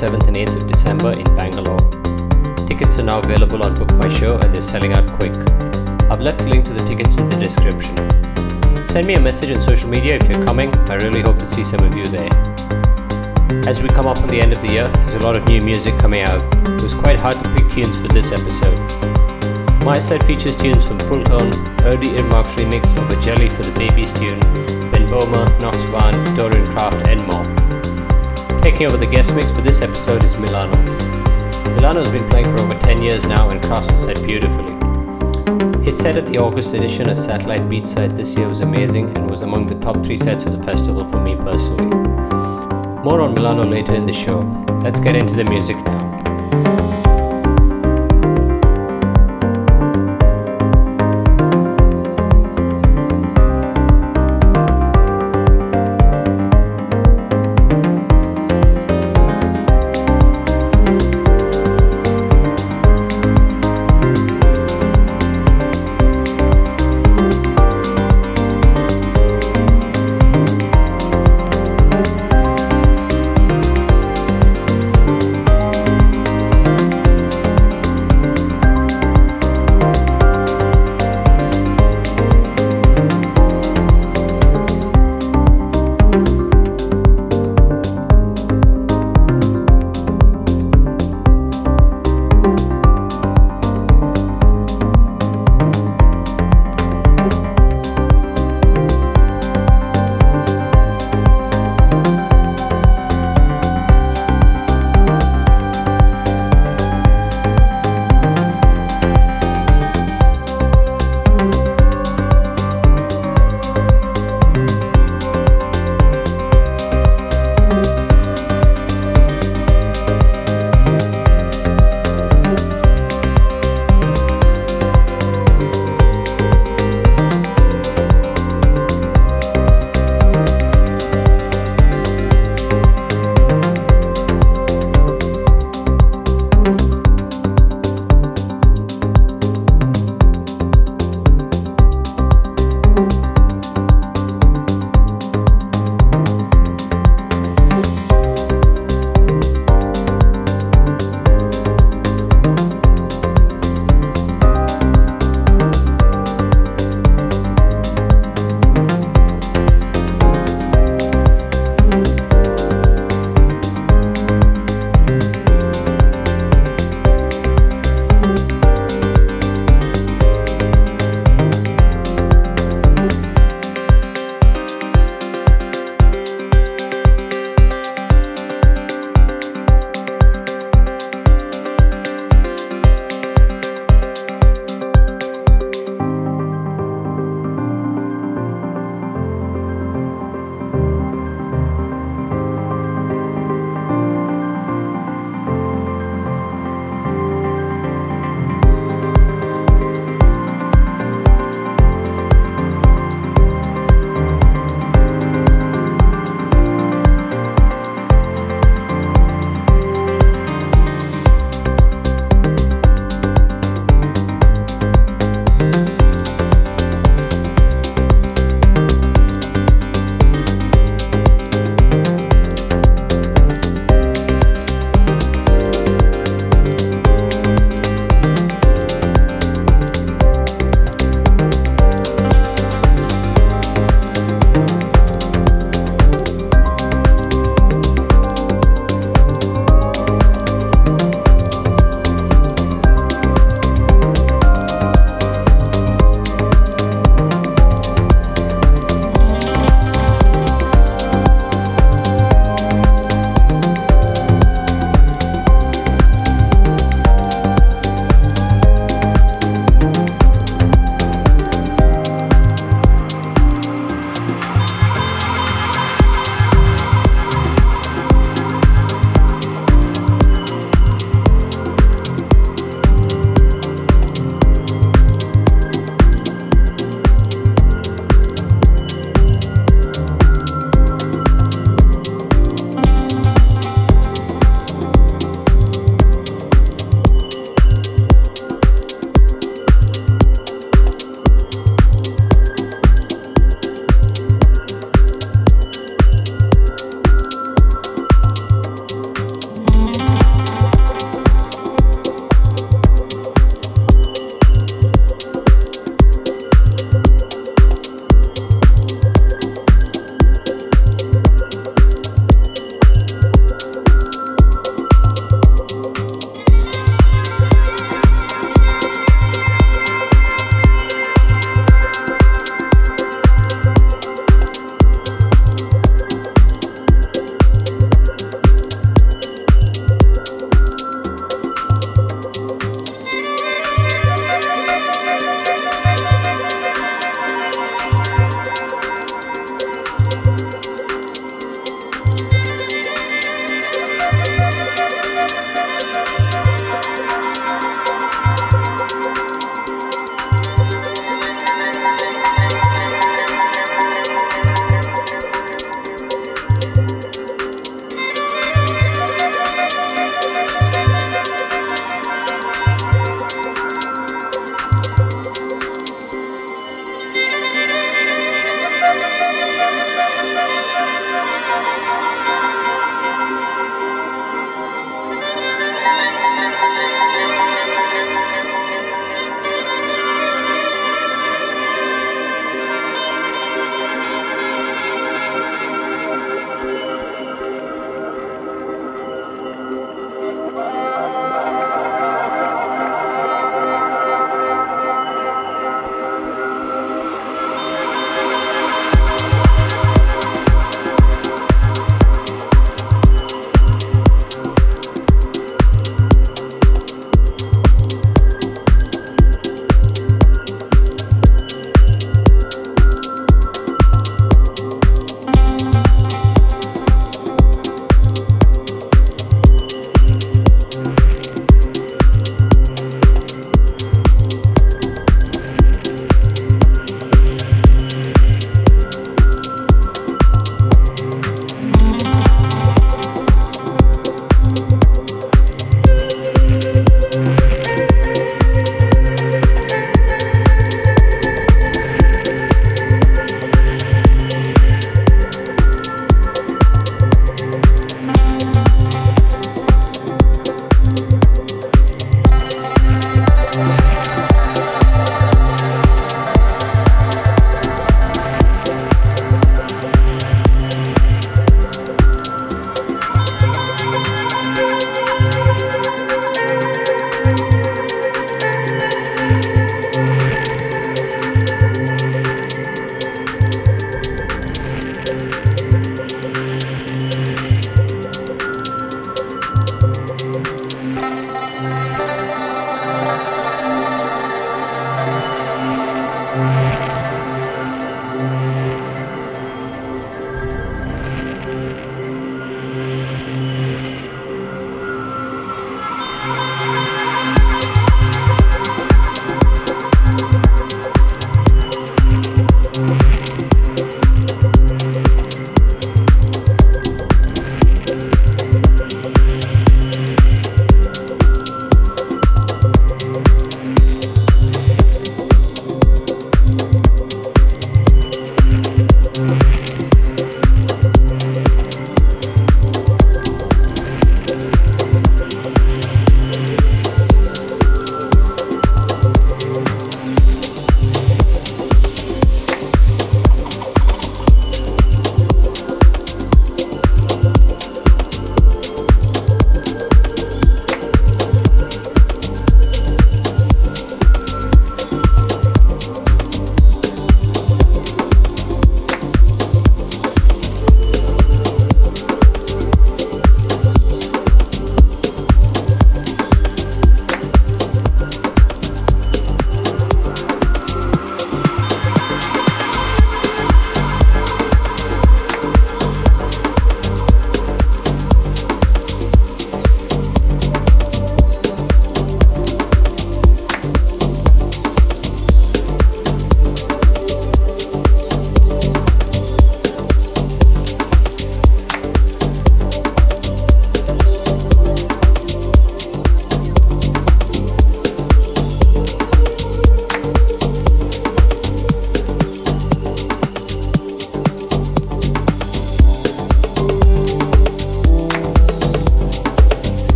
7th and 8th of December in Bangalore. Tickets are now available on Book My Show and they're selling out quick. I've left a link to the tickets in the description. Send me a message on social media if you're coming, I really hope to see some of you there. As we come up on the end of the year, there's a lot of new music coming out. It was quite hard to pick tunes for this episode. My set features tunes from Fulltone, Erdi Irmak's remix of a Jelly for the Babies tune, Ben Böhmer, Nox Vahn, Dorian Craft, and more. Taking over the guest mix for this episode is Milano. Milano has been playing for over 10 years now and crafts the set beautifully. His set at the August edition of Satellite Beatside this year was amazing and was among the top three sets of the festival for me personally. More on Milano later in the show. Let's get into the music now.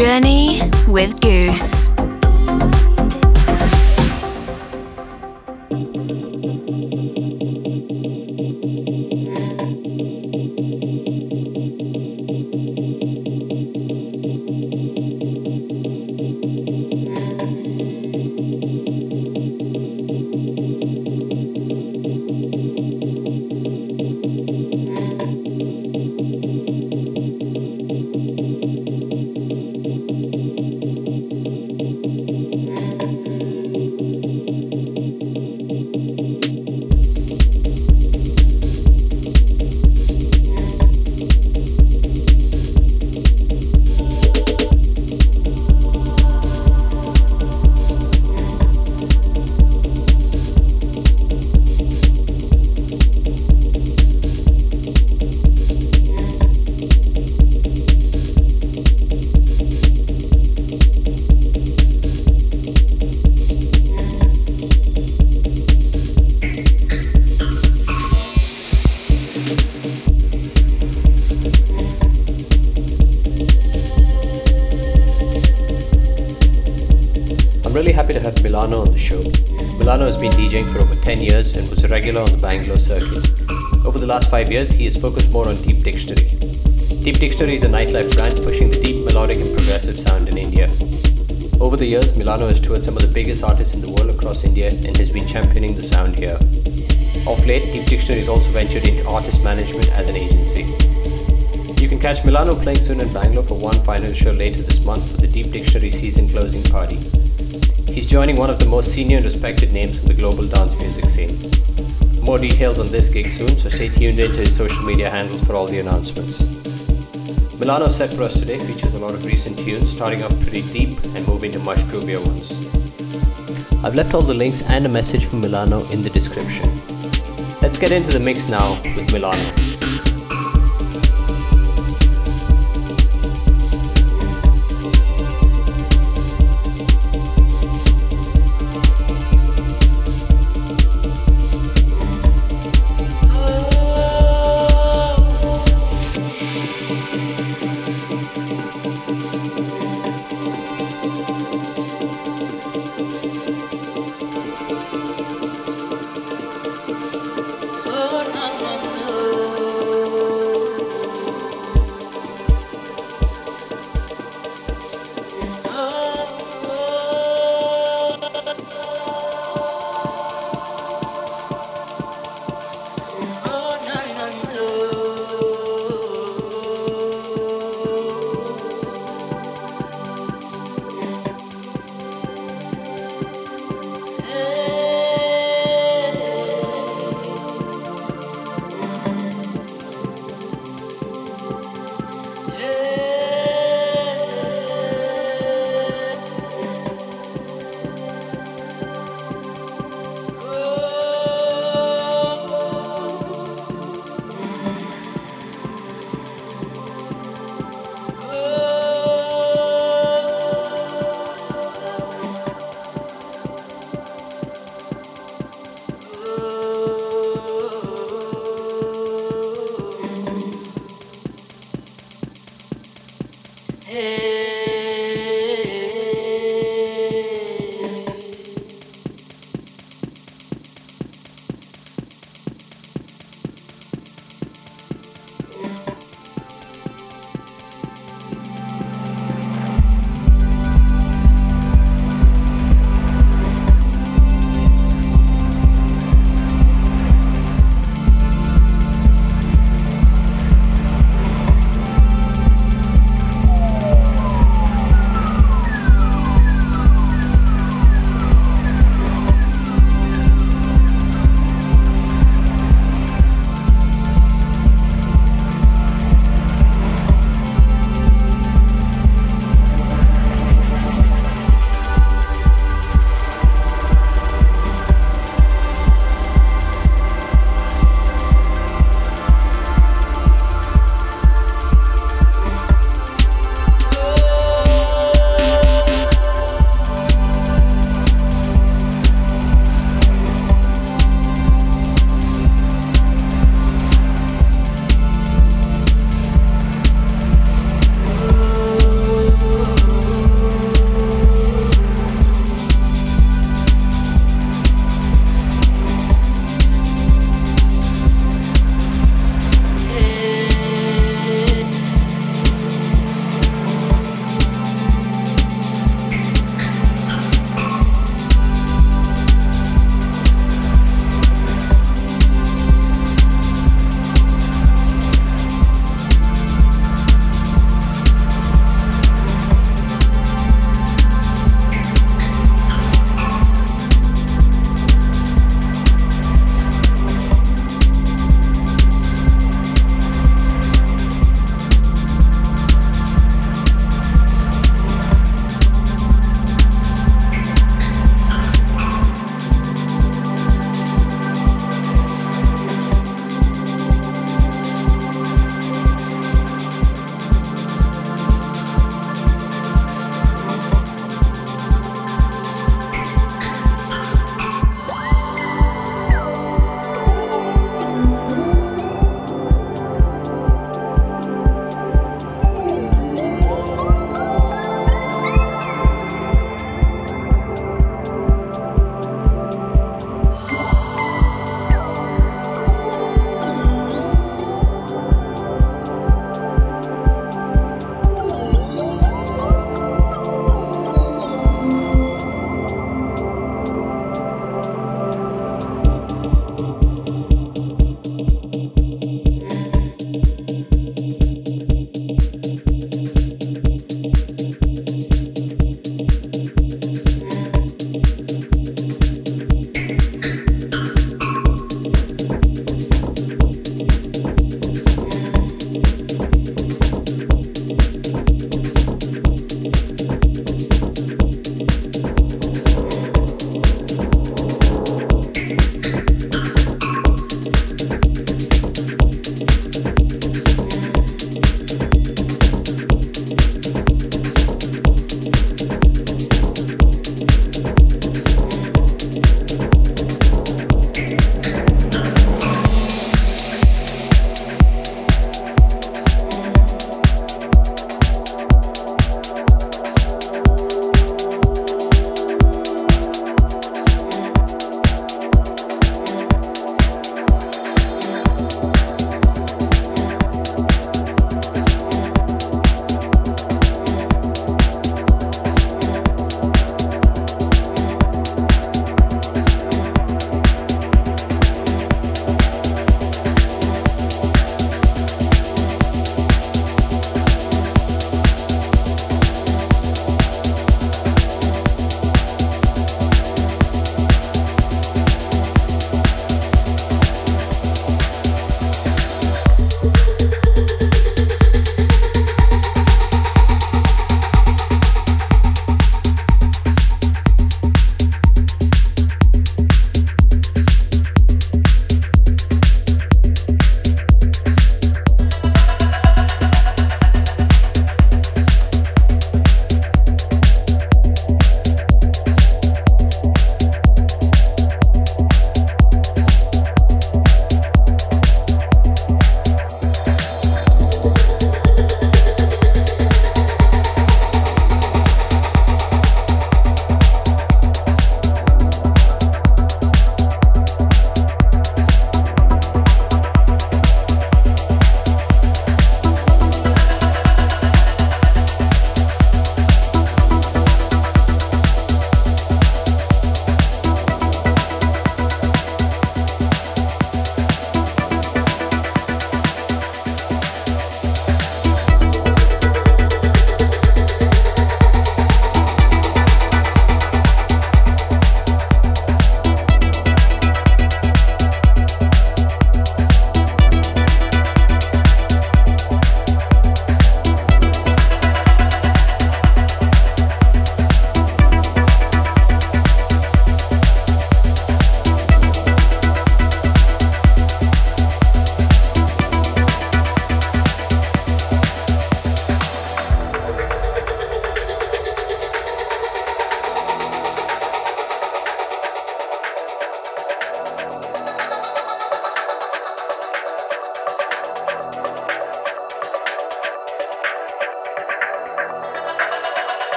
Journey regular on the Bangalore circuit. Over the last 5 years, he has focused more on Deep Dictionary. Deep Dictionary is a nightlife brand pushing the deep, melodic, and progressive sound in India. Over the years, Milano has toured some of the biggest artists in the world across India and has been championing the sound here. Of late, Deep Dictionary has also ventured into artist management as an agency. You can catch Milano playing soon in Bangalore for one final show later this month for the Deep Dictionary season closing party. He's joining one of the most senior and respected names from the global dance music scene. More details on this gig soon, so stay tuned into his social media handles for all the announcements. Milano's set for us today features a lot of recent tunes, starting off pretty deep and moving to much groovier ones. I've left all the links and a message from Milano in the description. Let's get into the mix now with Milano.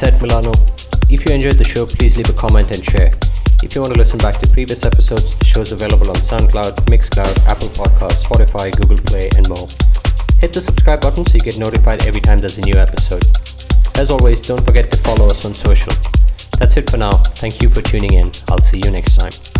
That Milano. If you enjoyed the show, please leave a comment and share. If you want to listen back to previous episodes, the show is available on SoundCloud, Mixcloud, Apple Podcasts, Spotify, Google Play, and more. Hit the subscribe button so you get notified every time there's a new episode. As always, don't forget to follow us on social. That's it for now. Thank you for tuning in. I'll see you next time.